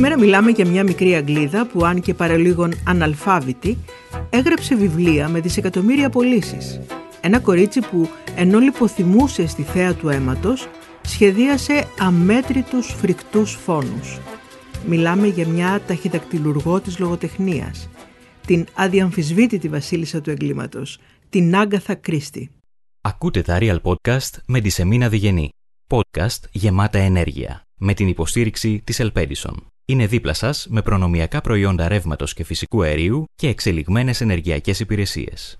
Σήμερα μιλάμε για μια μικρή Αγγλίδα που αν και παραλίγων αναλφάβητη έγραψε βιβλία με δισεκατομμύρια πωλήσεις. Ένα κορίτσι που ενώ λιποθυμούσε στη θέα του αίματος σχεδίασε αμέτρητους φρικτούς φόνους. Μιλάμε για μια ταχυδακτηλουργό της λογοτεχνίας, την αδιαμφισβήτητη βασίλισσα του εγκλήματος, την Άγκαθα Κρίστη. Ακούτε τα Real Podcast με τη Σεμίνα Διγενή. Podcast γεμάτα ενέργεια, με την υποστήριξη της Ελπέντισον. Είναι δίπλα σας με προνομιακά προϊόντα ρεύματος και φυσικού αερίου και εξελιγμένες ενεργειακές υπηρεσίες.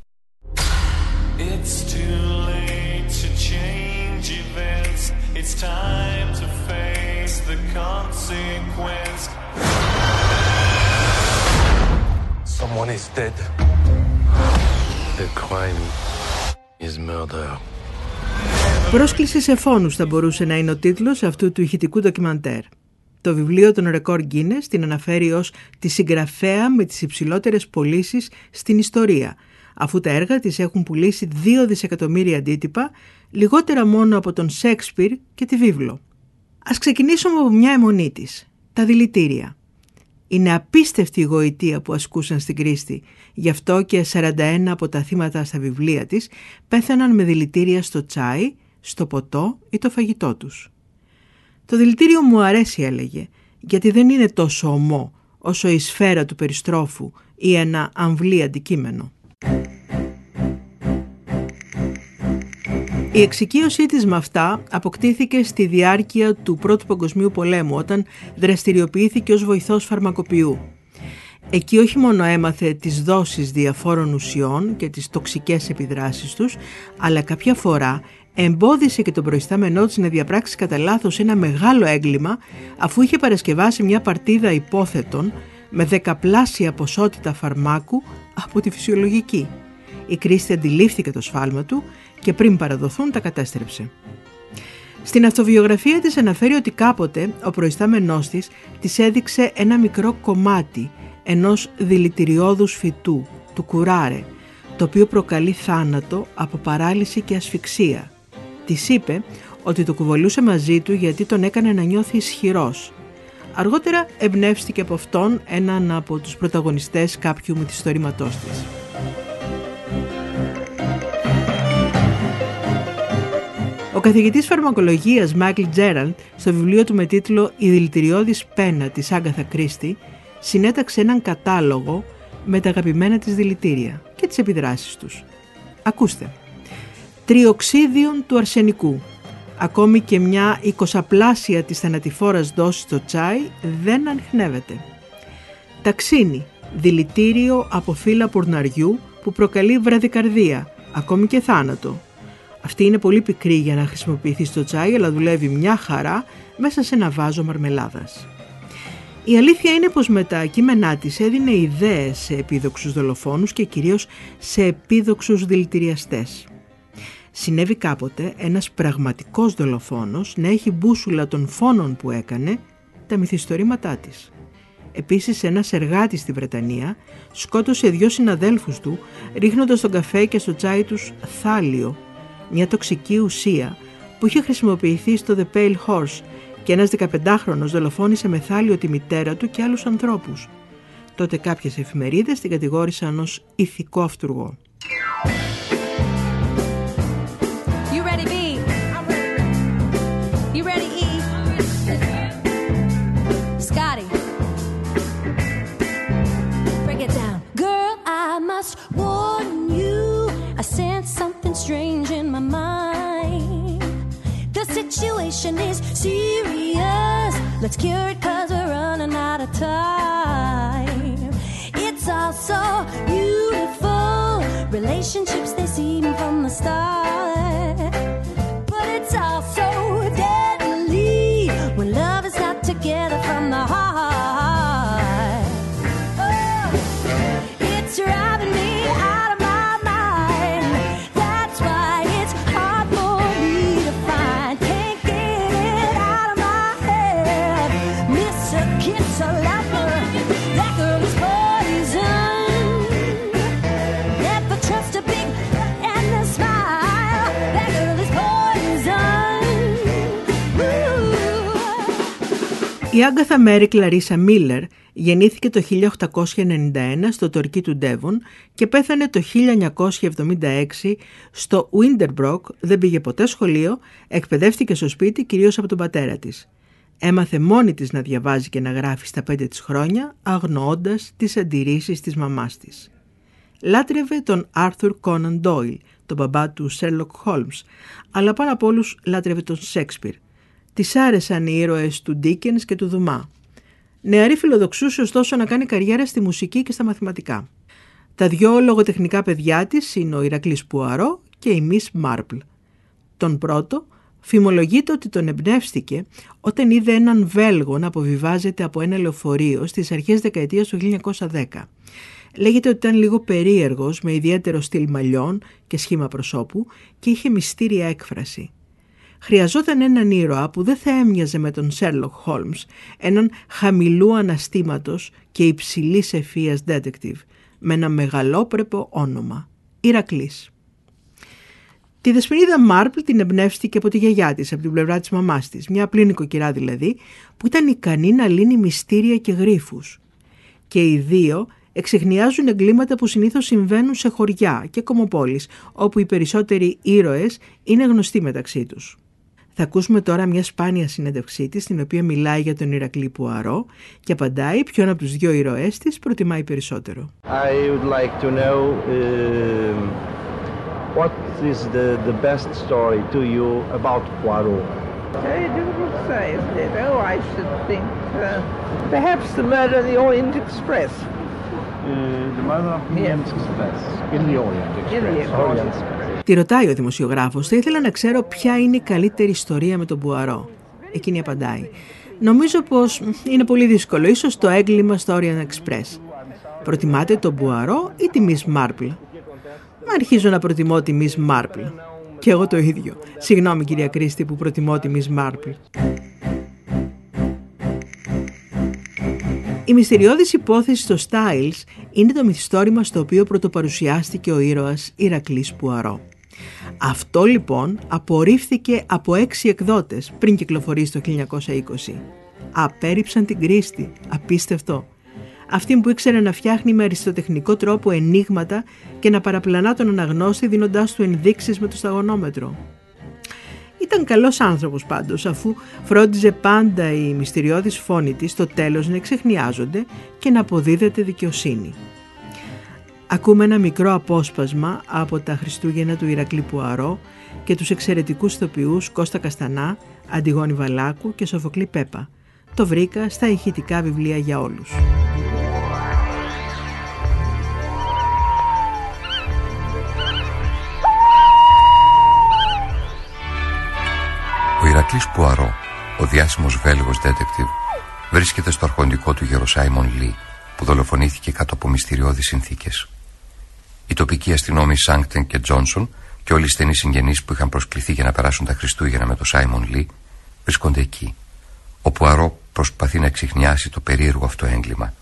Someone is dead. The crime is murder. Πρόσκληση σε φόνους θα μπορούσε να είναι ο τίτλος αυτού του ηχητικού ντοκιμαντέρ. Το βιβλίο των ρεκόρ Guinness την αναφέρει ως τη συγγραφέα με τις υψηλότερες πωλήσεις στην ιστορία, αφού τα έργα της έχουν πουλήσει 2 δισεκατομμύρια αντίτυπα, λιγότερα μόνο από τον Σέξπιρ και τη βίβλο. Ας ξεκινήσουμε από μια αιμονή της, τα δηλητήρια. Είναι απίστευτη η γοητεία που ασκούσαν στην Κρίστη, γι' αυτό και 41 από τα θύματα στα βιβλία της πέθαναν με δηλητήρια στο τσάι, στο ποτό ή το φαγητό τους. Το δηλητήριο μου αρέσει έλεγε, γιατί δεν είναι τόσο ομό όσο η σφαίρα του περιστρόφου ή ένα αμβλή αντικείμενο. Η εξοικείωσή της με αυτά αποκτήθηκε στη διάρκεια του Πρώτου Παγκοσμίου Πολέμου όταν δραστηριοποιήθηκε ως βοηθός φαρμακοποιού. Εκεί όχι μόνο έμαθε τις δόσεις διαφόρων ουσιών και τις τοξικές επιδράσεις τους, αλλά κάποια φορά εμπόδισε και τον προϊστάμενό της να διαπράξει κατά λάθος ένα μεγάλο έγκλημα αφού είχε παρασκευάσει μια παρτίδα υπόθετων με δεκαπλάσια ποσότητα φαρμάκου από τη φυσιολογική. Η Κρίστη αντιλήφθηκε το σφάλμα του και πριν παραδοθούν τα κατέστρεψε. Στην αυτοβιογραφία της αναφέρει ότι κάποτε ο προϊστάμενός της της έδειξε ένα μικρό κομμάτι ενός δηλητηριώδους φυτού, του κουράρε, το οποίο προκαλεί θάνατο από παράλυση και ασφυξία. Της είπε ότι το κουβολούσε μαζί του γιατί τον έκανε να νιώθει ισχυρός. Αργότερα εμπνεύστηκε από αυτόν έναν από τους πρωταγωνιστές κάποιου μυθιστορήματός της. Ο καθηγητής φαρμακολογίας Μάικλ Τζέραλντ στο βιβλίο του με τίτλο «Η δηλητηριώδης πένα» της Άγκαθα Κρίστη συνέταξε έναν κατάλογο με τα αγαπημένα της δηλητήρια και τις επιδράσεις τους. Ακούστε. Τριοξίδιον του αρσενικού. Ακόμη και μια εικοσαπλάσια της θανατηφόρας δόσης στο τσάι δεν ανχνεύεται. Ταξίνι, δηλητήριο από φύλλα πουρναριού που προκαλεί βραδικαρδία, ακόμη και θάνατο. Αυτή είναι πολύ πικρή για να χρησιμοποιηθεί στο τσάι, αλλά δουλεύει μια χαρά μέσα σε ένα βάζο μαρμελάδας. Η αλήθεια είναι πως με τα κείμενά της έδινε ιδέες σε επίδοξους δολοφόνους και κυρίως σε επίδοξους δηλητηριαστές. Συνέβη κάποτε ένας πραγματικός δολοφόνος να έχει μπούσουλα των φόνων που έκανε τα μυθιστορήματά της. Επίσης ένας εργάτης στη Βρετανία σκότωσε δύο συναδέλφους του ρίχνοντας τον καφέ και στο τσάι τους θάλιο μια τοξική ουσία που είχε χρησιμοποιηθεί στο The Pale Horse και ένας 15χρονος δολοφόνησε με θάλιο τη μητέρα του και άλλους ανθρώπους. Τότε κάποιες εφημερίδες την κατηγόρησαν ως ηθικό αυτούργο. Situation is serious. Let's cure it cause we're running out of time. It's all so beautiful. Relationships, they seem from the start. Η Άγκαθα Μέρι Κλαρίσα Μίλλερ γεννήθηκε το 1891 στο Τορκί του Ντέβον και πέθανε το 1976 στο Winterbrook, δεν πήγε ποτέ σχολείο, εκπαιδεύτηκε στο σπίτι κυρίως από τον πατέρα της. Έμαθε μόνη της να διαβάζει και να γράφει στα πέντε της χρόνια, αγνοώντας τις αντιρρήσεις της μαμάς της. Λάτρευε τον Άρθουρ Κόναν Ντόιλ, τον μπαμπά του Σέρλοκ Χόλμς, αλλά πάνω από όλους λάτρευε τον Σέξπιρ. Τη άρεσαν οι ήρωες του Ντίκενς και του Δουμά. Νεαρή φιλοδοξούσε ωστόσο να κάνει καριέρα στη μουσική και στα μαθηματικά. Τα δυο λογοτεχνικά παιδιά της είναι ο Ηρακλής Πουαρό και η Μις Μάρπλ. Τον πρώτο φημολογείται ότι τον εμπνεύστηκε όταν είδε έναν Βέλγο να αποβιβάζεται από ένα λεωφορείο στις αρχές δεκαετίας του 1910. Λέγεται ότι ήταν λίγο περίεργος με ιδιαίτερο στυλ μαλλιών και σχήμα προσώπου και είχε μυστήρια έκφραση. Χρειαζόταν έναν ήρωα που δεν θα έμοιαζε με τον Σέρλοκ Χόλμς, έναν χαμηλού αναστήματος και υψηλής ευφίας detective, με ένα μεγαλόπρεπο όνομα, Ηρακλής. Τη δεσποινίδα Μάρπλ την εμπνεύστηκε από τη γιαγιά της, από την πλευρά της μαμάς της, μια απλή νοικοκυρά δηλαδή, που ήταν ικανή να λύνει μυστήρια και γρήφου. Και οι δύο εξεχνιάζουν εγκλήματα που συνήθως συμβαίνουν σε χωριά και κομοπόλεις, όπου οι περισσότεροι ήρωες είναι γνωστοί μεταξύ τους. Θα ακούσουμε τώρα μια σπάνια συνέντευξή της, στην οποία μιλάει για τον Ηρακλή Πουαρό και απαντάει ποιον από τους δύο ήρωές της προτιμάει περισσότερο. I would like to know uh, what is the, the best story to you about Poirot? Very difficult to say, isn't it? Oh, I should think uh, perhaps the murder of the Orient Express. Uh, the murder of the Orient Express. In the Orient In the Express. Orient Express. Τη ρωτάει ο δημοσιογράφος, θα ήθελα να ξέρω ποια είναι η καλύτερη ιστορία με τον Πουαρό. Εκείνη απαντάει. Νομίζω πως είναι πολύ δύσκολο, ίσως το έγκλημα στο Orient Express. Προτιμάτε τον Πουαρό ή τη Miss Marple; Μα αρχίζω να προτιμώ τη Miss Marple. Και εγώ το ίδιο. Συγγνώμη κυρία Κρίστη που προτιμώ τη Miss Marple. Η μυστηριώδης υπόθεση στο Styles είναι το μυθιστόρημα στο οποίο πρωτοπαρουσιάστηκε ο ήρωας Ηρακλής Πουαρό. Αυτό λοιπόν απορρίφθηκε από έξι εκδότες πριν κυκλοφορήσει το 1920. Απέριψαν την κρίστη. Απίστευτο. Αυτή που ήξερε να φτιάχνει με αριστοτεχνικό τρόπο ενίγματα και να παραπλανά τον αναγνώστη δίνοντάς του ενδείξεις με το σταγονόμετρο. Ήταν καλός άνθρωπος πάντως, αφού φρόντιζε πάντα η μυστηριώδης φόνη της στο τέλος να εξεχνιάζονται και να αποδίδεται δικαιοσύνη. Ακούμε ένα μικρό απόσπασμα από τα Χριστούγεννα του Ηρακλή Πουαρό και τους εξαιρετικούς ηθοποιούς Κώστα Καστανά, Αντιγόνη Βαλάκου και Σοφοκλή Πέπα. Το βρήκα στα ηχητικά βιβλία για όλους. Ο Ηρακλής Πουαρό, ο διάσημος Βέλγος detective, βρίσκεται στο αρχοντικό του γερο Σάιμον Λί, που δολοφονήθηκε κάτω από μυστηριώδεις συνθήκες. Οι τοπικοί αστυνόμοι Σάνκτεν και Τζόνσον και όλοι οι στενοί συγγενείς που είχαν προσκληθεί για να περάσουν τα Χριστούγεννα με τον Σάιμον Λί βρίσκονται εκεί. Ο Πουαρό προσπαθεί να εξηχνιάσει το περίεργο αυτό έγκλημα.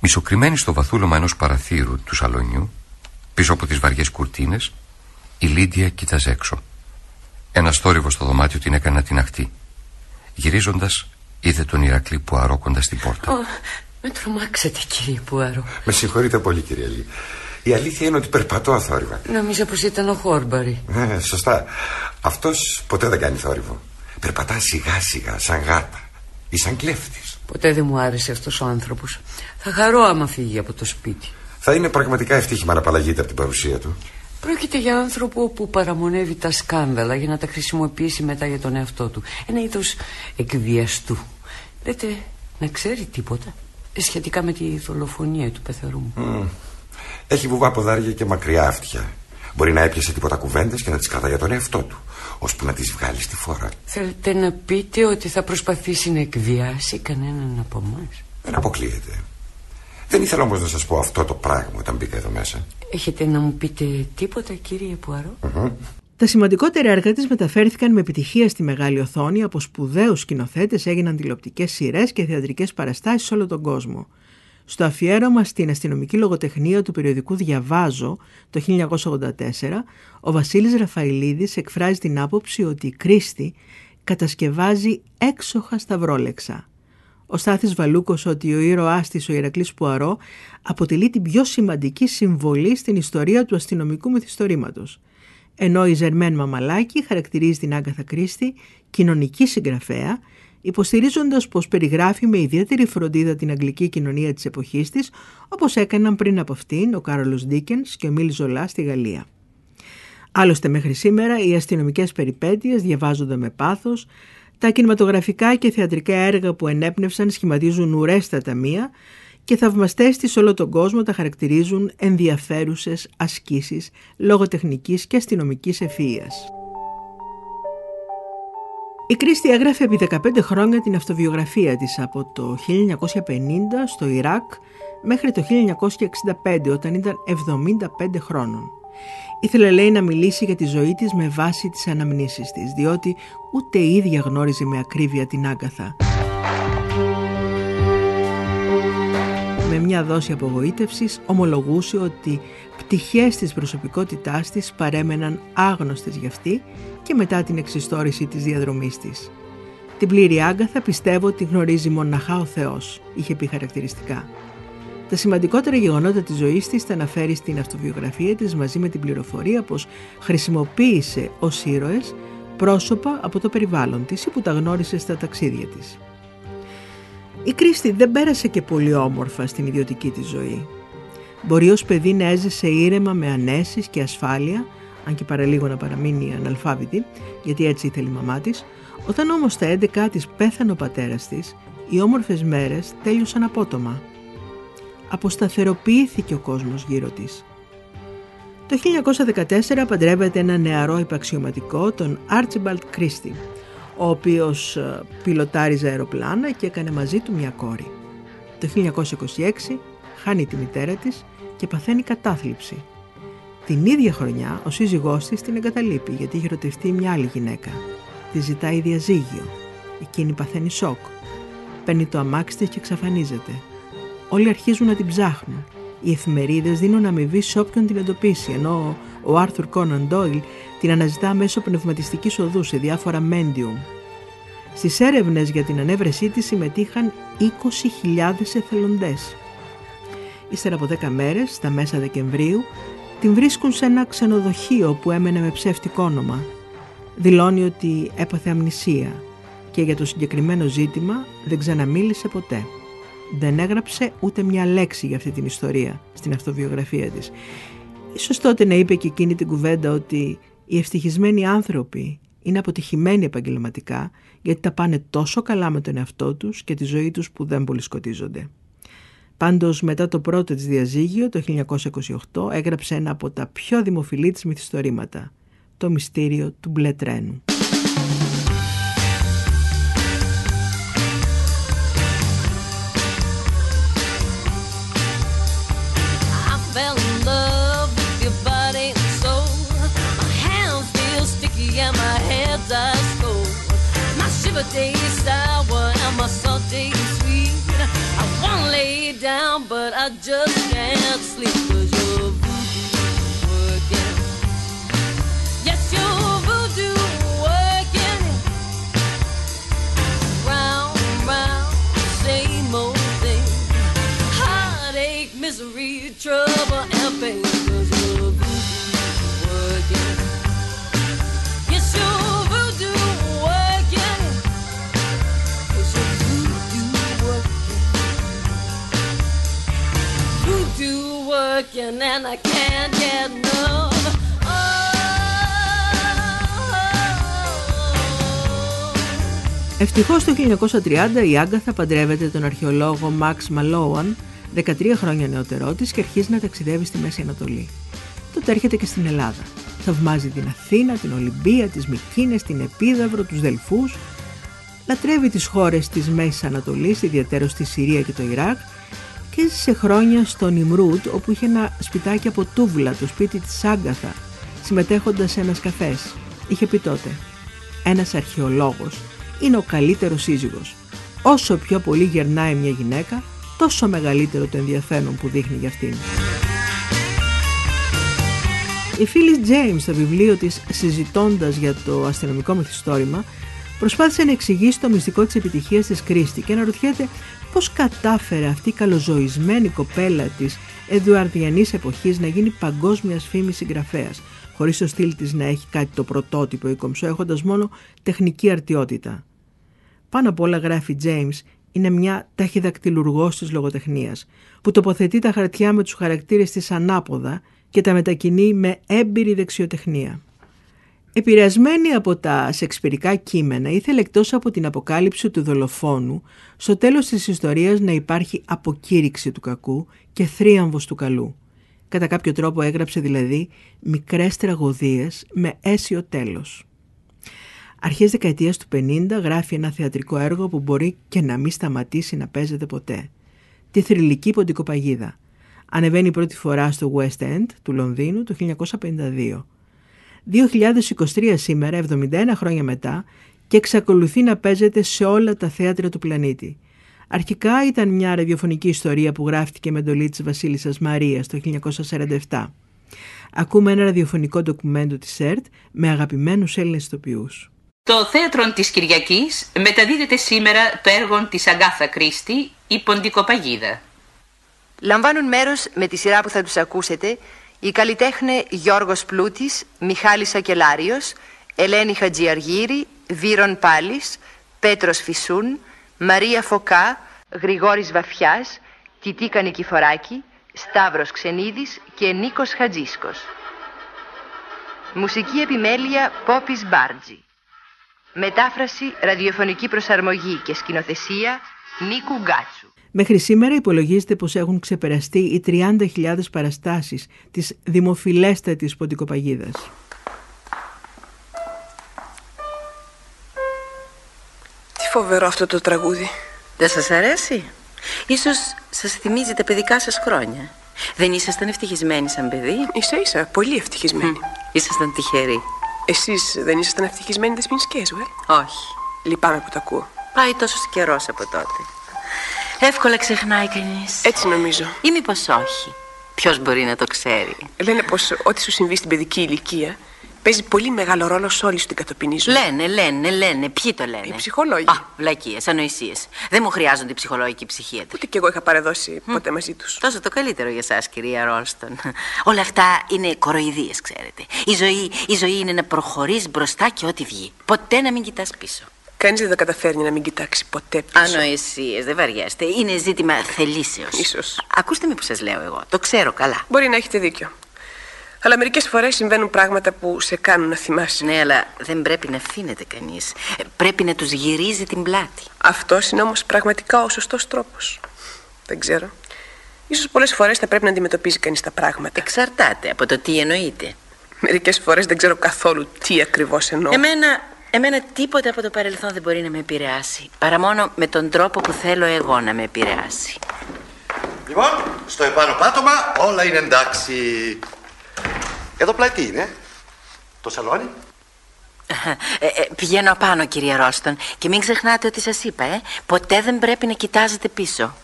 Μισοκριμένη στο βαθούλωμα ενός παραθύρου του σαλονιού, πίσω από τις βαριές κουρτίνες, η Λίντια κοίταζε έξω. Ένα θόρυβο στο δωμάτιο την έκανε να την αχτεί. Γυρίζοντας, είδε τον Ηρακλή Πουαρό κοντά στην πόρτα. Ω, με τρομάξατε κύριε Πουαρό. Με συγχωρείτε πολύ, κυρία Λί. Η αλήθεια είναι ότι περπατώ αθόρυβα. Νόμιζα πως ήταν ο Χόρμπαρη. Ε, σωστά. Αυτός ποτέ δεν κάνει θόρυβο. Περπατά σιγά σιγά, σαν γάτα ή σαν κλέφτης. Ποτέ δεν μου άρεσε αυτός ο άνθρωπος. Θα χαρώ άμα φύγει από το σπίτι. Θα είναι πραγματικά ευτύχημα να απαλλαγείτε από την παρουσία του. Πρόκειται για άνθρωπο που παραμονεύει τα σκάνδαλα για να τα χρησιμοποιήσει μετά για τον εαυτό του. Ένα είδος εκβιαστού. Λέτε να ξέρει τίποτα; Σχετικά με τη δολοφονία του πεθερού μου. Μμ. Έχει βουβά ποδάρια και μακριά αυτιά. Μπορεί να έπιασε τίποτα κουβέντες και να τις κρατά για τον εαυτό του, ώσπου να τις βγάλει στη φορά. Θέλετε να πείτε ότι θα προσπαθήσει να εκβιάσει κανέναν από εμάς; Δεν αποκλείεται. Δεν ήθελα όμως να σας πω αυτό το πράγμα όταν μπήκα εδώ μέσα. Έχετε να μου πείτε τίποτα κύριε Πουαρό; Τα σημαντικότερα έργα της μεταφέρθηκαν με επιτυχία στη μεγάλη οθόνη από σπουδαίους σκηνοθέτες έγιναν τηλεοπτικές σειρές και θεατρικές παραστάσεις σε όλο τον κόσμο. Στο αφιέρωμα στην αστυνομική λογοτεχνία του περιοδικού Διαβάζω το 1984, ο Βασίλης Ραφαηλίδης εκφράζει την άποψη ότι η Κρίστη κατασκευάζει έξοχα σταυρόλεξα. Ο Στάθης Βαλούκος ότι ο ήρωάς της, ο Ηρακλής Πουαρό, αποτελεί την πιο σημαντική συμβολή στην ιστορία του αστυνομικού μυθιστορήματος. Ενώ η Ζερμέν Μαμαλάκη χαρακτηρίζει την Άγκαθα Κρίστη κοινωνική συγγραφέα, υποστηρίζοντας πως περιγράφει με ιδιαίτερη φροντίδα την αγγλική κοινωνία της εποχής της, όπως έκαναν πριν από αυτήν ο Κάρολος Ντίκενς και ο Μίλ Ζολά στη Γαλλία. Άλλωστε μέχρι σήμερα οι αστυνομικές περιπέτειες διαβάζονται με πάθος, τα κινηματογραφικά και θεατρικά έργα που ενέπνευσαν σχηματίζουν ουρέστατα μία και θαυμαστές της όλο τον κόσμο τα χαρακτηρίζουν ενδιαφέρουσες ασκήσεις λογοτεχνικής και αστυνομικής ευφυΐας. Η Κρίστη έγραφε επί 15 χρόνια την αυτοβιογραφία της από το 1950 στο Ιράκ μέχρι το 1965 όταν ήταν 75 χρόνων. Ήθελε λέει να μιλήσει για τη ζωή της με βάση τις αναμνήσεις της διότι ούτε η ίδια γνώριζε με ακρίβεια την άγκαθα. Μια δόση απογοήτευσης ομολογούσε ότι πτυχές της προσωπικότητάς της παρέμεναν άγνωστες για αυτή και μετά την εξιστόρηση της διαδρομής της. Την πλήρη άγκαθα πιστεύω ότι γνωρίζει μοναχά ο Θεός, είχε πει χαρακτηριστικά. Τα σημαντικότερα γεγονότα της ζωής της τα αναφέρει στην αυτοβιογραφία της μαζί με την πληροφορία πως χρησιμοποίησε ως ήρωες πρόσωπα από το περιβάλλον της ή που τα γνώρισε στα ταξίδια της. Η Κρίστη δεν πέρασε και πολύ όμορφα στην ιδιωτική της ζωή. Μπορεί ως παιδί να έζησε ήρεμα με ανέσεις και ασφάλεια, αν και παραλίγο να παραμείνει αναλφάβητη, γιατί έτσι ήθελε η μαμά της, όταν όμως τα 11 της πέθανε ο πατέρας της, οι όμορφες μέρες τέλειωσαν απότομα. Αποσταθεροποιήθηκε ο κόσμος γύρω της. Το 1914 παντρεύεται ένα νεαρό υπαξιωματικό, τον Archibald Christie, ο οποίος ε, πιλοτάριζε αεροπλάνα και έκανε μαζί του μια κόρη. Το 1926 χάνει τη μητέρα της και παθαίνει κατάθλιψη. Την ίδια χρονιά ο σύζυγός της την εγκαταλείπει γιατί έχει ερωτευτεί μια άλλη γυναίκα. Τη ζητάει διαζύγιο. Εκείνη παθαίνει σοκ. Παίρνει το αμάξι της και εξαφανίζεται. Όλοι αρχίζουν να την ψάχνουν. Οι εφημερίδες δίνουν αμοιβή σε όποιον την εντοπίσει, ενώ ο Άρθουρ Κόναν Ντόιλ την αναζητά μέσω πνευματιστικής οδούς σε διάφορα μέντιουμ. Στις έρευνες για την ανέβρεσή της συμμετείχαν 20.000 εθελοντές. Ύστερα από 10 μέρες, στα μέσα Δεκεμβρίου, την βρίσκουν σε ένα ξενοδοχείο που έμενε με ψεύτικο όνομα. Δηλώνει ότι έπαθε αμνησία και για το συγκεκριμένο ζήτημα δεν ξαναμίλησε ποτέ. Δεν έγραψε ούτε μια λέξη για αυτή την ιστορία στην αυτοβιογραφία της. Ίσως τότε να είπε και εκείνη την κουβέντα ότι οι ευτυχισμένοι άνθρωποι είναι αποτυχημένοι επαγγελματικά γιατί τα πάνε τόσο καλά με τον εαυτό τους και τη ζωή τους που δεν πολυσκοτίζονται. Πάντως μετά το πρώτο της διαζύγιο το 1928 έγραψε ένα από τα πιο δημοφιλή της μυθιστορήματα, το μυστήριο του μπλε τρένου. Shiver days sour and my salt days sweet. I wanna lay down, but I just can't sleep cause your voodoo working. Yes, your voodoo working. Round, round, same old thing. Heartache, misery, trouble, and pain. Working and I can't get enough. Ευτυχώς το 1930 η Άγκαθα παντρεύεται τον αρχαιολόγο Μαξ Μαλόουαν, 13 χρόνια νεότερό της και αρχίζει να ταξιδεύει στη Μέση Ανατολή. Τότε έρχεται και στην Ελλάδα. Θαυμάζει την Αθήνα, την Ολυμπία, τις Μικίνες, την Επίδαυρο, τους Δελφούς. Λατρεύει τις χώρες της Μέσης Ανατολής, ιδιαίτερα στη Συρία και το Ιράκ και έζησε χρόνια στο Νιμρούτ όπου είχε ένα σπιτάκι από τούβλα, το σπίτι της Άγκαθα, συμμετέχοντας σε ένας σκαφές. Είχε πει τότε «Ένας αρχαιολόγος είναι ο καλύτερος σύζυγος. Όσο πιο πολύ γερνάει μια γυναίκα, τόσο μεγαλύτερο το ενδιαφέρον που δείχνει για αυτήν». Η φίλη James στο βιβλίο της συζητώντας για το αστυνομικό μυθιστόρημα Προσπάθησε να εξηγήσει το μυστικό της επιτυχίας της Κρίστη και να ρωτιέται πώς κατάφερε αυτή η καλοζωισμένη κοπέλα της Εδουαρδιανής εποχής να γίνει παγκόσμια φήμη συγγραφέας, χωρίς το στυλ της να έχει κάτι το πρωτότυπο ή κομψό, έχοντας μόνο τεχνική αρτιότητα; Πάνω απ' όλα γράφει James είναι μια ταχυδακτηλουργός της λογοτεχνίας που τοποθετεί τα χαρτιά με τους χαρακτήρες της ανάποδα και τα μετακινεί με έμπειρη δεξιοτεχνία. Επηρεασμένη από τα σεξπυρικά κείμενα, ήθελε εκτός από την αποκάλυψη του δολοφόνου, στο τέλος της ιστορίας να υπάρχει αποκήρυξη του κακού και θρίαμβος του καλού. Κατά κάποιο τρόπο έγραψε δηλαδή μικρές τραγωδίες με αίσιο τέλος. Αρχές δεκαετίας του 50 γράφει ένα θεατρικό έργο που μπορεί και να μην σταματήσει να παίζεται ποτέ. Τη θρηλυκή ποντικοπαγίδα. Ανεβαίνει πρώτη φορά στο West End του Λονδίνου το 1952. 2023 σήμερα, 71 χρόνια μετά, και εξακολουθεί να παίζεται σε όλα τα θέατρα του πλανήτη. Αρχικά ήταν μια ραδιοφωνική ιστορία που γράφτηκε με εντολή της Βασίλισσας Μαρίας το 1947. Ακούμε ένα ραδιοφωνικό ντοκουμέντο της ΕΡΤ με αγαπημένους Έλληνες ηθοποιούς. Το θέατρο της Κυριακής μεταδίδεται σήμερα το έργο της Αγκάθα Κρίστη, η Ποντικοπαγίδα. Λαμβάνουν μέρος με τη σειρά που θα τους ακούσετε οι καλλιτέχνε Γιώργος Πλούτης, Μιχάλης Ακελάριος, Ελένη Χατζιαργύρη, Βύρον Πάλης, Πέτρος Φυσούν, Μαρία Φωκά, Γρηγόρης Βαφιάς, Τιτίκα Νικηφοράκη, Σταύρος Ξενίδης και Νίκος Χατζίσκος. Μουσική επιμέλεια Πόπης Μπάρτζη. Μετάφραση, ραδιοφωνική προσαρμογή και σκηνοθεσία Νίκου Γκάτσου. Μέχρι σήμερα υπολογίζεται πως έχουν ξεπεραστεί οι 30.000 παραστάσεις της δημοφιλέστατης ποντικοπαγίδας. Τι φοβερό αυτό το τραγούδι. Δεν σας αρέσει; Ίσως σας θυμίζει τα παιδικά σας χρόνια. Δεν ήσασταν ευτυχισμένοι σαν παιδί; Ίσα ίσα, πολύ ευτυχισμένοι. Ήσασταν τυχεροί. Εσείς δεν ήσασταν ευτυχισμένοι δεσποινικές, ε; Όχι. Λυπάμαι που το ακούω. Πάει τόσο καιρός από τότε. Εύκολα ξεχνάει κανείς. Έτσι νομίζω. Ή μήπως όχι. Ποιος μπορεί να το ξέρει. Λένε πως ό,τι σου συμβεί στην παιδική ηλικία παίζει πολύ μεγάλο ρόλο σε όλη σου την κατοπινή ζωή. Λένε, λένε, λένε. Ποιοι το λένε; Οι ψυχολόγοι. Α, βλακίες, ανοησίες. Δεν μου χρειάζονται οι ψυχολόγικοι ψυχίατροι. Ούτε κι εγώ είχα παρεδώσει mm. ποτέ μαζί τους. Τόσο το καλύτερο για εσά, κυρία Ρόλστον. Όλα αυτά είναι κοροϊδίες, ξέρετε. Η ζωή, η ζωή είναι να προχωρείς μπροστά και ό,τι βγει. Ποτέ να μην κοιτάς πίσω. Κανείς δεν καταφέρνει να μην κοιτάξει ποτέ πίσω. Ανοησίες, δεν βαριέστε. Είναι ζήτημα θελήσεως. σω. Ακούστε με που σας λέω εγώ. Το ξέρω καλά. Μπορεί να έχετε δίκιο. Αλλά μερικές φορές συμβαίνουν πράγματα που σε κάνουν να θυμάσαι. Ναι, αλλά δεν πρέπει να αφήνεται κανείς. Πρέπει να τους γυρίζει την πλάτη. Αυτός είναι όμως πραγματικά ο σωστός τρόπος. Δεν ξέρω. σω πολλές φορές θα πρέπει να αντιμετωπίζει κανείς τα πράγματα. Εξαρτάται από το τι εννοείται. Μερικές φορές δεν ξέρω καθόλου τι ακριβώς εννοώ. Εμένα Εμένα τίποτα από το παρελθόν δεν μπορεί να με επηρεάσει. Παρά μόνο με τον τρόπο που θέλω εγώ να με επηρεάσει. Λοιπόν, στο επάνω πάτωμα όλα είναι εντάξει. Εδώ πλάι τι είναι, το σαλόνι. Ε, ε, πηγαίνω πάνω, κύριε Ρόστον. Και μην ξεχνάτε ότι σας είπα, ε. Ποτέ δεν πρέπει να κοιτάζετε πίσω.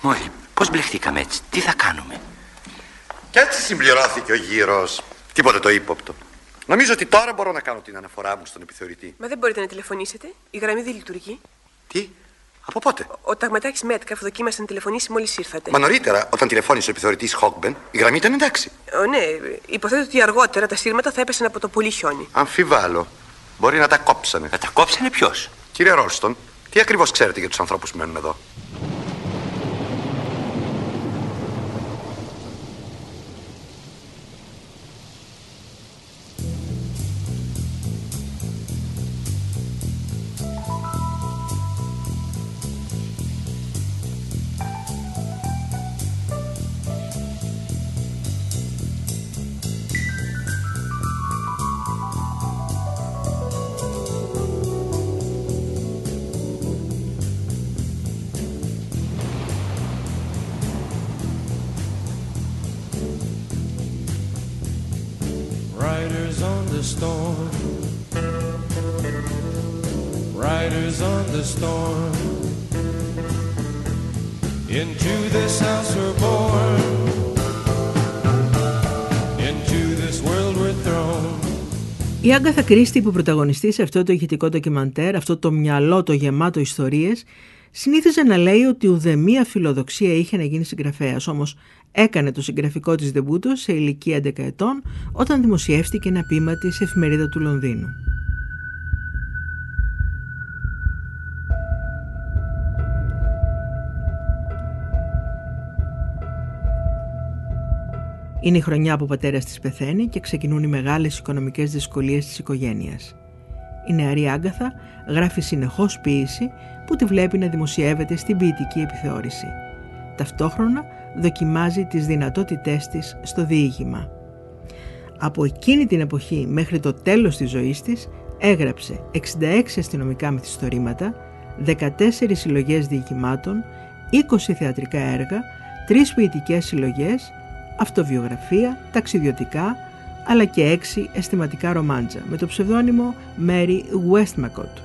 Μόλι, πώς μπλεχτήκαμε έτσι. Τι θα κάνουμε; Κι έτσι συμπληρώθηκε ο γύρος. Τίποτε το ύποπτο. Νομίζω ότι τώρα μπορώ να κάνω την αναφορά μου στον επιθεωρητή. Μα δεν μπορείτε να τηλεφωνήσετε. Η γραμμή δεν λειτουργεί. Τι, από πότε; Ο, ο ταγματάρχη Μέτκαφ δοκίμασε να τηλεφωνήσει μόλις ήρθατε. Μα νωρίτερα, όταν τηλεφώνησε ο επιθεωρητής Χόκμπεν, η γραμμή ήταν εντάξει. Ο, ναι, υποθέτω ότι αργότερα τα σύρματα θα έπεσαν από το πολύ χιόνι. Αμφιβάλλω. Μπορεί να τα κόψανε. Να τα κόψανε ποιος; Κύριε Ρόλστον, τι ακριβώς ξέρετε για τους ανθρώπους που μένουν εδώ; Άγκαθα Κρίστη που πρωταγωνιστεί σε αυτό το ηχητικό ντοκιμαντέρ, αυτό το μυαλό το γεμάτο ιστορίες, συνήθιζε να λέει ότι ουδέμια φιλοδοξία είχε να γίνει συγγραφέας, όμως έκανε το συγγραφικό της δεμπούτο σε ηλικία 11 ετών όταν δημοσιεύτηκε ένα πείμα της εφημερίδα του Λονδίνου. Είναι η χρονιά που ο πατέρας της πεθαίνει και ξεκινούν οι μεγάλες οικονομικές δυσκολίες της οικογένειας. Η νεαρή Άγκαθα γράφει συνεχώς ποίηση που τη βλέπει να δημοσιεύεται στην ποιητική επιθεώρηση. Ταυτόχρονα δοκιμάζει τις δυνατότητές της στο διήγημα. Από εκείνη την εποχή μέχρι το τέλος της ζωής της έγραψε 66 αστυνομικά μυθιστορήματα, 14 συλλογές διηγημάτων, 20 θεατρικά έργα, 3 ποιητικές συλλογές, αυτοβιογραφία, ταξιδιωτικά, αλλά και 6 αισθηματικά ρομάντζα με το ψευδόνυμο Mary Westmacott.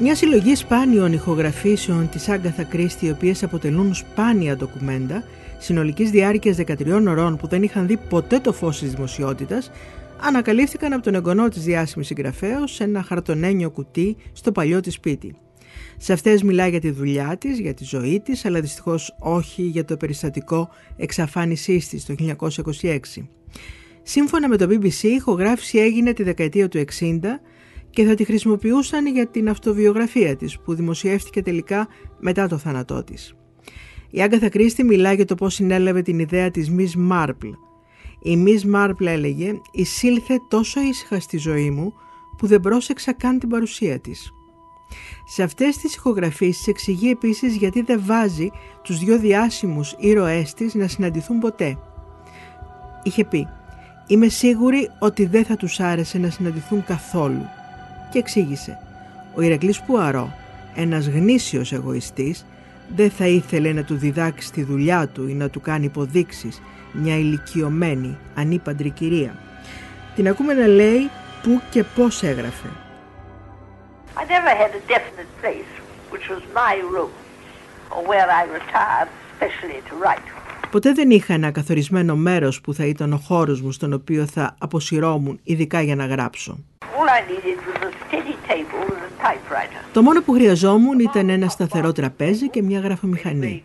Μια συλλογή σπάνιων ηχογραφήσεων της Άγκαθα Κρίστη, οι οποίες αποτελούν σπάνια ντοκουμέντα, συνολικής διάρκειας 13 ωρών που δεν είχαν δει ποτέ το φως της δημοσιότητας, ανακαλύφθηκαν από τον εγγονό της διάσημης συγγραφέως σε ένα χαρτονένιο κουτί στο παλιό της σπίτι. Σε αυτές μιλάει για τη δουλειά της, για τη ζωή της, αλλά δυστυχώς όχι για το περιστατικό εξαφάνισής της το 1926. Σύμφωνα με το BBC, η ηχογράφηση έγινε τη δεκαετία του 60 και θα τη χρησιμοποιούσαν για την αυτοβιογραφία της που δημοσιεύτηκε τελικά μετά το θάνατό της. Η Άγκαθα Κρίστη μιλά για το πώς συνέλαβε την ιδέα της Miss Marple. Η Miss Marple έλεγε «Εισήλθε τόσο ήσυχα στη ζωή μου που δεν πρόσεξα καν την παρουσία της». Σε αυτές τις ηχογραφήσεις εξηγεί επίσης γιατί δεν βάζει τους δυο διάσημους ήρωές της να συναντηθούν ποτέ. Είχε πει «Είμαι σίγουρη ότι δεν θα τους άρεσε να συναντηθούν καθόλου και εξήγησε «Ο Ηρακλής Πουαρό, ένας γνήσιος εγωιστής, δεν θα ήθελε να του διδάξει τη δουλειά του ή να του κάνει υποδείξεις μια ηλικιωμένη, ανήπαντρη κυρία. Την ακούμε να λέει πού και πώς έγραφε. I never had a definite place which was my room or where I retired specially to write. Ποτέ δεν είχα ένα καθορισμένο μέρος που θα ήταν ο χώρος μου στον οποίο θα αποσυρώμουν ειδικά για να γράψω. Το μόνο που χρειαζόμουν ήταν ένα σταθερό τραπέζι και μια γραφομηχανή.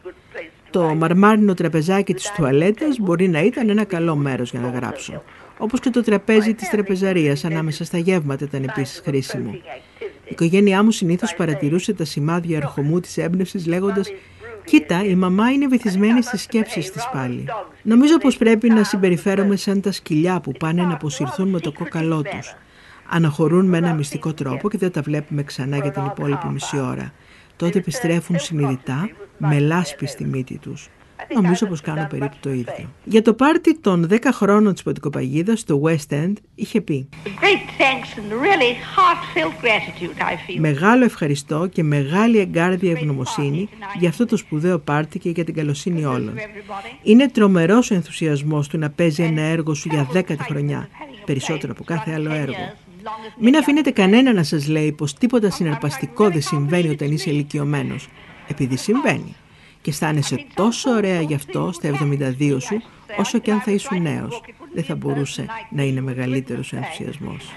Το μαρμάρινο τραπεζάκι της τουαλέτας μπορεί να ήταν ένα καλό μέρος για να γράψω. Όπως και το τραπέζι της τραπεζαρίας ανάμεσα στα γεύματα ήταν επίσης χρήσιμο. Η οικογένειά μου συνήθως παρατηρούσε τα σημάδια ερχομού της έμπνευσης λέγοντας «Κοίτα, η μαμά είναι βυθισμένη στις σκέψεις της πάλι». Νομίζω πως πρέπει να συμπεριφέρομαι σαν τα σκυλιά που πάνε να αποσυρθούν με το κόκαλό τους αναχωρούν με ένα μυστικό τρόπο και δεν τα βλέπουμε ξανά για την υπόλοιπη μισή ώρα. Τότε επιστρέφουν συνειδητά με λάσπη στη μύτη τους. Νομίζω πως κάνω περίπου το ίδιο. Για το πάρτι των 10 χρόνων της Ποτικοπαγίδας στο West End είχε πει Μεγάλο ευχαριστώ και μεγάλη εγκάρδια ευγνωμοσύνη για αυτό το σπουδαίο πάρτι και για την καλοσύνη όλων. Είναι τρομερός ο ενθουσιασμός του να παίζει ένα έργο σου για δέκατη χρονιά, περισσότερο από κάθε άλλο έργο. Μην αφήνετε κανένα να σας λέει πως τίποτα συναρπαστικό δεν συμβαίνει όταν είσαι ηλικιωμένος, επειδή συμβαίνει. Και αισθάνεσαι τόσο ωραία γι' αυτό στα 72 σου, όσο και αν θα ήσουν νέος. Δεν θα μπορούσε να είναι μεγαλύτερος ο ενθουσιασμός.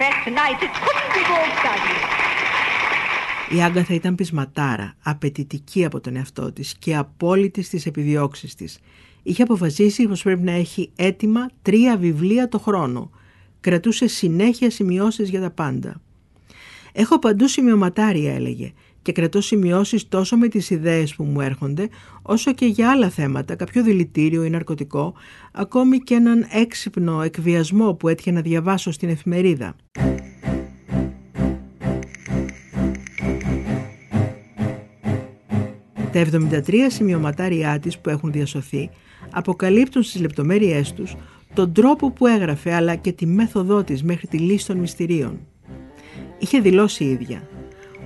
Η Άγκαθα ήταν πεισματάρα, απαιτητική από τον εαυτό της και απόλυτη στις επιδιώξεις της. Είχε αποφασίσει πως πρέπει να έχει έτοιμα τρία βιβλία το χρόνο Κρατούσε συνέχεια σημειώσεις για τα πάντα. «Έχω παντού σημειωματάρια», έλεγε, και κρατώ σημειώσεις τόσο με τις ιδέες που μου έρχονται, όσο και για άλλα θέματα, κάποιο δηλητήριο ή ναρκωτικό, ακόμη και έναν έξυπνο εκβιασμό που έτυχε να διαβάσω στην εφημερίδα. Τα 73 σημειωματάριά της που έχουν διασωθεί αποκαλύπτουν στις λεπτομέρειές τους τον τρόπο που έγραφε αλλά και τη μέθοδό της μέχρι τη λύση των μυστηρίων. Είχε δηλώσει η ίδια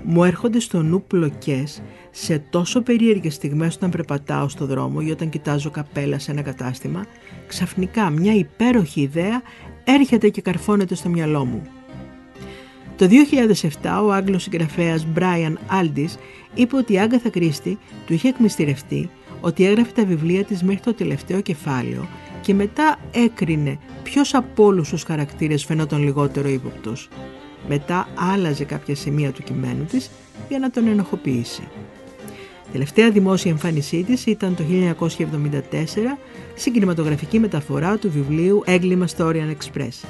«Μου έρχονται στο νου πλοκές σε τόσο περίεργες στιγμές όταν περπατάω στο δρόμο ή όταν κοιτάζω καπέλα σε ένα κατάστημα, ξαφνικά μια υπέροχη ιδέα έρχεται και καρφώνεται στο μυαλό μου». Το 2007 ο Άγγλος συγγραφέας Brian Aldis είπε ότι η Άγκαθα Κρίστη του είχε εκμυστηρευτεί ότι έγραφε τα βιβλία της μέχρι το τελευταίο κεφάλαιο και μετά έκρινε ποιος από όλους τους χαρακτήρες φαινόταν λιγότερο ύποπτος. Μετά άλλαζε κάποια σημεία του κειμένου της για να τον ενοχοποιήσει. Τελευταία δημόσια εμφάνισή της ήταν το 1974 στην κινηματογραφική μεταφορά του βιβλίου «Έγκλημα στο Orient Express».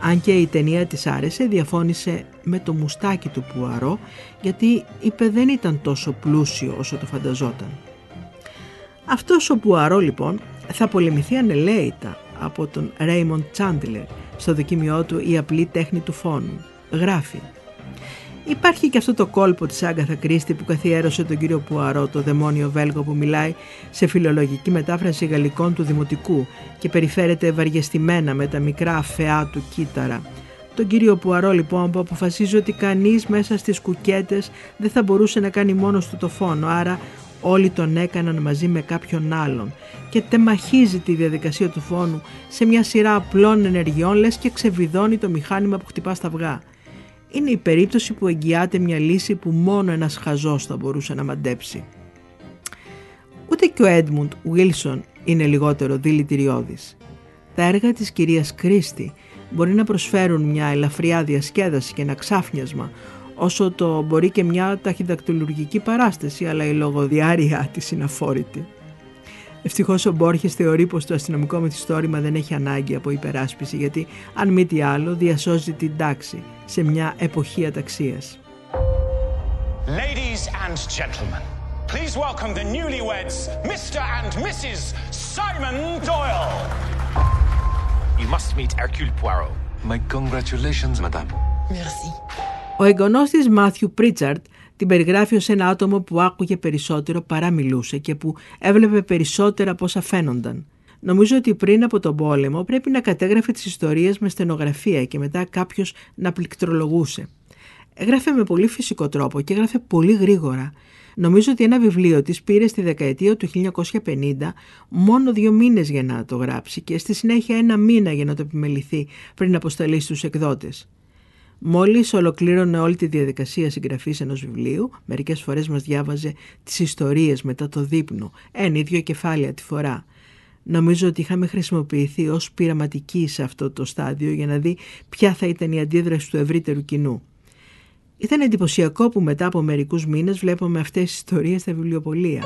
Αν και η ταινία της άρεσε, διαφώνησε με το μουστάκι του Πουαρό γιατί είπε δεν ήταν τόσο πλούσιο όσο το φανταζόταν. Αυτός ο Πουαρό λοιπόν θα πολεμηθεί ανελαίητα από τον Raymond Chandler στο δοκίμιό του «Η απλή τέχνη του φόνου». Γράφει Υπάρχει και αυτό το κόλπο της Άγκαθα Κρίστη που καθιέρωσε τον κύριο Πουαρό, το δαιμόνιο Βέλγο που μιλάει σε φιλολογική μετάφραση γαλλικών του Δημοτικού και περιφέρεται βαριεστημένα με τα μικρά αφεά του κύτταρα. Τον κύριο Πουαρό λοιπόν που αποφασίζει ότι κανείς μέσα στις κουκέτες δεν θα μπορούσε να κάνει μόνος του το φόνο, άρα όλοι τον έκαναν μαζί με κάποιον άλλον και τεμαχίζει τη διαδικασία του φόνου σε μια σειρά απλών ενεργειών λες και ξεβιδώνει το μηχάνημα που χτυπά στα αυγά είναι η περίπτωση που εγγυάται μια λύση που μόνο ένας χαζός θα μπορούσε να μαντέψει. Ούτε και ο Έντμουντ Βίλσον είναι λιγότερο δηλητηριώδης. Τα έργα της κυρίας Κρίστη μπορεί να προσφέρουν μια ελαφριά διασκέδαση και ένα ξάφνιασμα όσο το μπορεί και μια ταχυδακτηλουργική παράσταση αλλά η λογοδιάρεια της είναι αφόρητη. Ευτυχώς ο Μπόρχες θεωρεί πως το αστυνομικό μυθιστόρημα δεν έχει ανάγκη από υπεράσπιση γιατί αν μη τι άλλο διασώζει την τάξη σε μια εποχή αταξίας. Ladies and gentlemen, please welcome the newlyweds, Mr. and Mrs. Simon Doyle. You must meet Hercule Poirot. My congratulations, madame. Merci. Ο εγγονός της Μάθιου Πρίτσαρτ την περιγράφει ως ένα άτομο που άκουγε περισσότερο παρά μιλούσε και που έβλεπε περισσότερα από όσα φαίνονταν. Νομίζω ότι πριν από τον πόλεμο πρέπει να κατέγραφε τις ιστορίες με στενογραφία και μετά κάποιος να πληκτρολογούσε. Έγραφε με πολύ φυσικό τρόπο και έγραφε πολύ γρήγορα. Νομίζω ότι ένα βιβλίο της πήρε στη δεκαετία του 1950 μόνο δύο μήνες για να το γράψει και στη συνέχεια ένα μήνα για να το επιμεληθεί πριν αποσταλεί στους εκδότες. Μόλις ολοκλήρωνε όλη τη διαδικασία συγγραφής ενός βιβλίου, μερικές φορές μας διάβαζε τις ιστορίες μετά το δείπνο, ένα ίδιο κεφάλαια τη φορά. Νομίζω ότι είχαμε χρησιμοποιηθεί ως πειραματικοί σε αυτό το στάδιο για να δει ποια θα ήταν η αντίδραση του ευρύτερου κοινού. Ήταν εντυπωσιακό που μετά από μερικούς μήνες βλέπουμε αυτές τις ιστορίες στα βιβλιοπολία.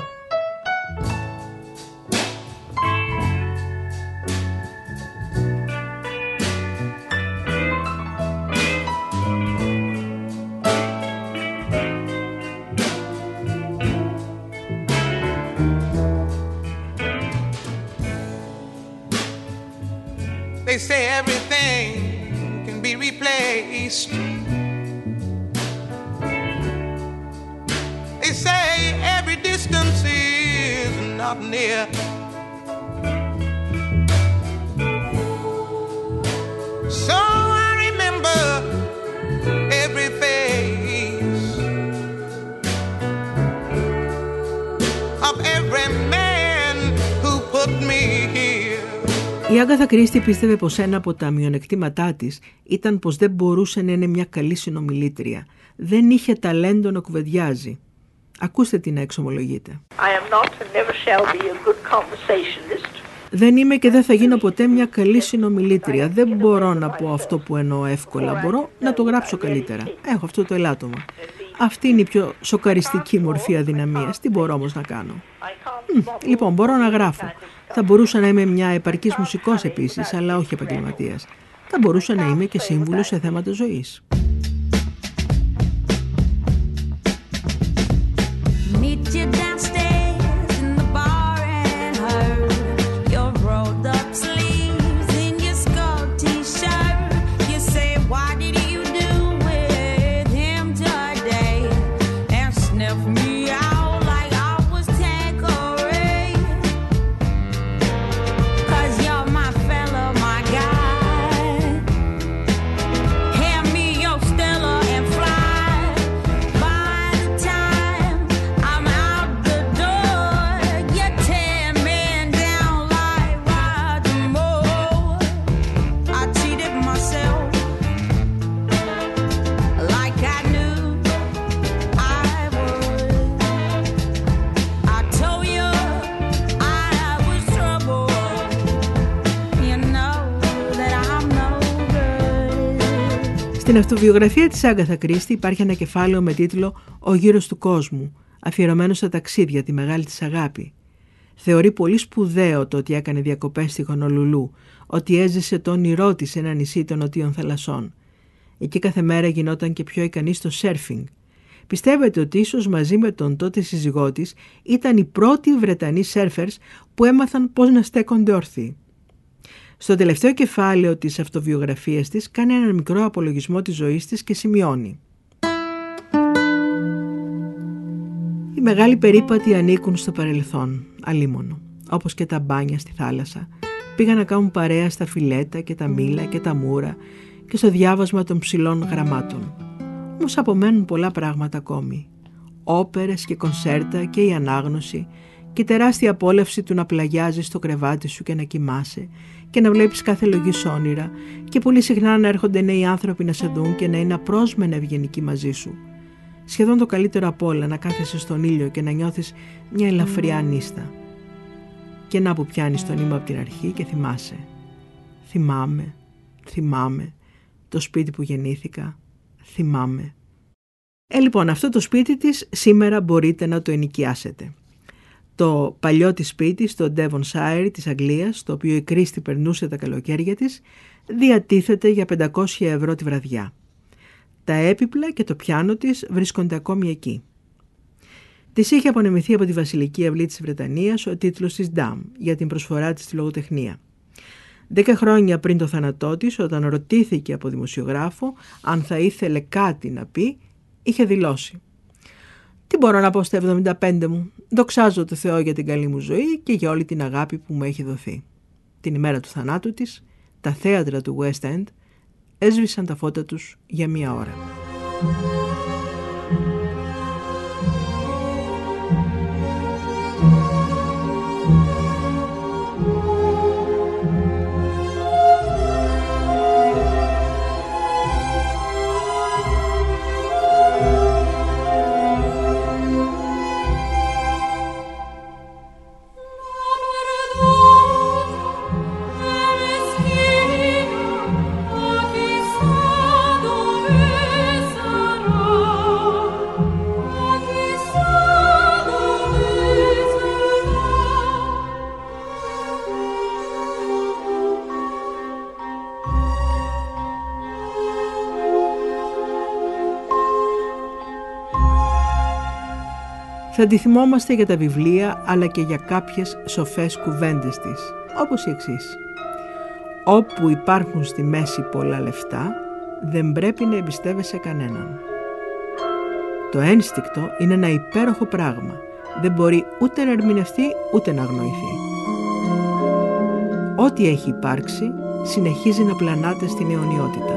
They say everything can be replaced. They say every distance is not near. Η Άγκαθα Κρίστη πίστευε πως ένα από τα μειονεκτήματά της ήταν πως δεν μπορούσε να είναι μια καλή συνομιλήτρια. Δεν είχε ταλέντο να κουβεντιάζει. Ακούστε τι να εξομολογείτε. I am not and never shall be a good conversationalist. Δεν είμαι και δεν θα γίνω ποτέ μια καλή συνομιλήτρια. Δεν μπορώ να πω αυτό που εννοώ εύκολα. Μπορώ να το γράψω καλύτερα. Έχω αυτό το ελάττωμα. Αυτή είναι η πιο σοκαριστική μορφή αδυναμίας. Τι μπορώ όμως να κάνω; Μ, λοιπόν, μπορώ να γράφω. Θα μπορούσα να είμαι μια επαρκής μουσικός επίσης, αλλά όχι επαγγελματίας. Θα μπορούσα να είμαι και σύμβουλος σε θέματα ζωής. Στην αυτοβιογραφία της Άγκαθα Κρίστη υπάρχει ένα κεφάλαιο με τίτλο «Ο γύρος του κόσμου», αφιερωμένο στα ταξίδια, τη μεγάλη της αγάπη. Θεωρεί πολύ σπουδαίο το ότι έκανε διακοπές στη Χονολουλού, ότι έζησε το όνειρό της σε ένα νησί των νοτίων θαλασσών. Εκεί κάθε μέρα γινόταν και πιο ικανής στο σέρφινγκ. Πιστεύετε ότι ίσως μαζί με τον τότε σύζυγό της ήταν οι πρώτοι Βρετανοί σέρφερς που έμαθαν πώς να στέκονται όρθιοι. Στο τελευταίο κεφάλαιο της αυτοβιογραφίας της κάνει ένα μικρό απολογισμό της ζωής της και σημειώνει. Οι μεγάλοι περίπατοι ανήκουν στο παρελθόν, αλίμονο, όπως και τα μπάνια στη θάλασσα. Πήγαν να κάνουν παρέα στα φιλέτα και τα μήλα και τα μούρα και στο διάβασμα των ψηλών γραμμάτων. Όμως απομένουν πολλά πράγματα ακόμη. Όπερες και κονσέρτα και η ανάγνωση και η τεράστια απόλαυση του να πλαγιάζεις στο κρεβάτι σου και να κοιμάσαι και να βλέπεις κάθε λογής όνειρα και πολύ συχνά να έρχονται νέοι άνθρωποι να σε δουν και να είναι απρόσμενα ευγενικοί μαζί σου. Σχεδόν το καλύτερο απ' όλα να κάθεσαι στον ήλιο και να νιώθεις μια ελαφριά νύστα. Και να που πιάνεις τον ύμα από την αρχή και θυμάσαι. Θυμάμαι, θυμάμαι, το σπίτι που γεννήθηκα, θυμάμαι. Ε, λοιπόν, αυτό το σπίτι της σήμερα μπορείτε να το ενοικιάσετε. Το παλιό της σπίτι στο Devonshire της Αγγλίας, το οποίο η Κρίστη περνούσε τα καλοκαίρια της, διατίθεται για 500 ευρώ τη βραδιά. Τα έπιπλα και το πιάνο της βρίσκονται ακόμη εκεί. Της είχε απονεμηθεί από τη Βασιλική Αυλή της Βρετανίας ο τίτλος της Ντάμ για την προσφορά της στη λογοτεχνία. Δέκα χρόνια πριν το θάνατό της, όταν ρωτήθηκε από δημοσιογράφο αν θα ήθελε κάτι να πει, είχε δηλώσει «Τι μπορώ να πω στα 75 μου, δοξάζω το Θεό για την καλή μου ζωή και για όλη την αγάπη που μου έχει δοθεί». Την ημέρα του θανάτου της, τα θέατρα του West End έσβησαν τα φώτα τους για μία ώρα. Θα τη θυμόμαστε για τα βιβλία αλλά και για κάποιες σοφές κουβέντες της, όπως η εξής. Όπου υπάρχουν στη μέση πολλά λεφτά, δεν πρέπει να εμπιστεύεσαι κανέναν. Το ένστικτο είναι ένα υπέροχο πράγμα. Δεν μπορεί ούτε να ερμηνευτεί ούτε να αγνοηθεί. Ό,τι έχει υπάρξει συνεχίζει να πλανάται στην αιωνιότητα.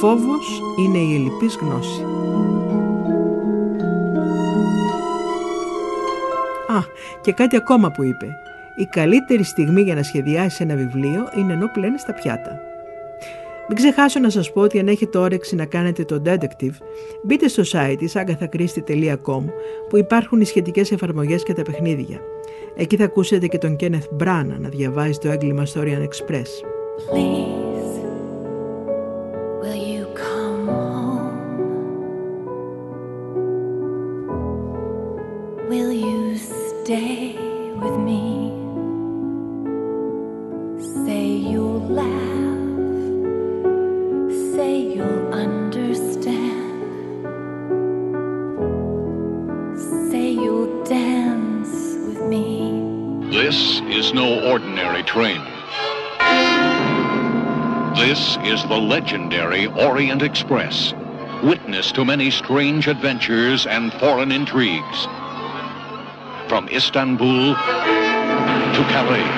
Φόβος είναι η ελλειπής γνώση. Και κάτι ακόμα που είπε. Η καλύτερη στιγμή για να σχεδιάσεις ένα βιβλίο είναι ενώ πλένεις τα πιάτα. Μην ξεχάσω να σας πω ότι αν έχετε όρεξη να κάνετε το detective, μπείτε στο site της agathachristi.com που υπάρχουν οι σχετικές εφαρμογές και τα παιχνίδια. Εκεί θα ακούσετε και τον Kenneth Branagh να διαβάζει το έγκλημα στο Orient Express. This is no ordinary train. This is the legendary Orient Express, witness to many strange adventures and foreign intrigues. From Istanbul to Calais.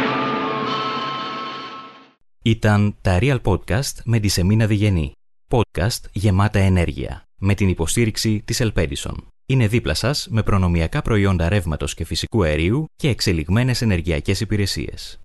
Ήταν τα Real Podcast με τη Σεμίνα Διγενή. Podcast γεμάτα ενέργεια. Με την υποστήριξη της Ελπέντισον. Είναι δίπλα σας με προνομιακά προϊόντα ρεύματος και φυσικού αερίου και εξελιγμένες ενεργειακές υπηρεσίες.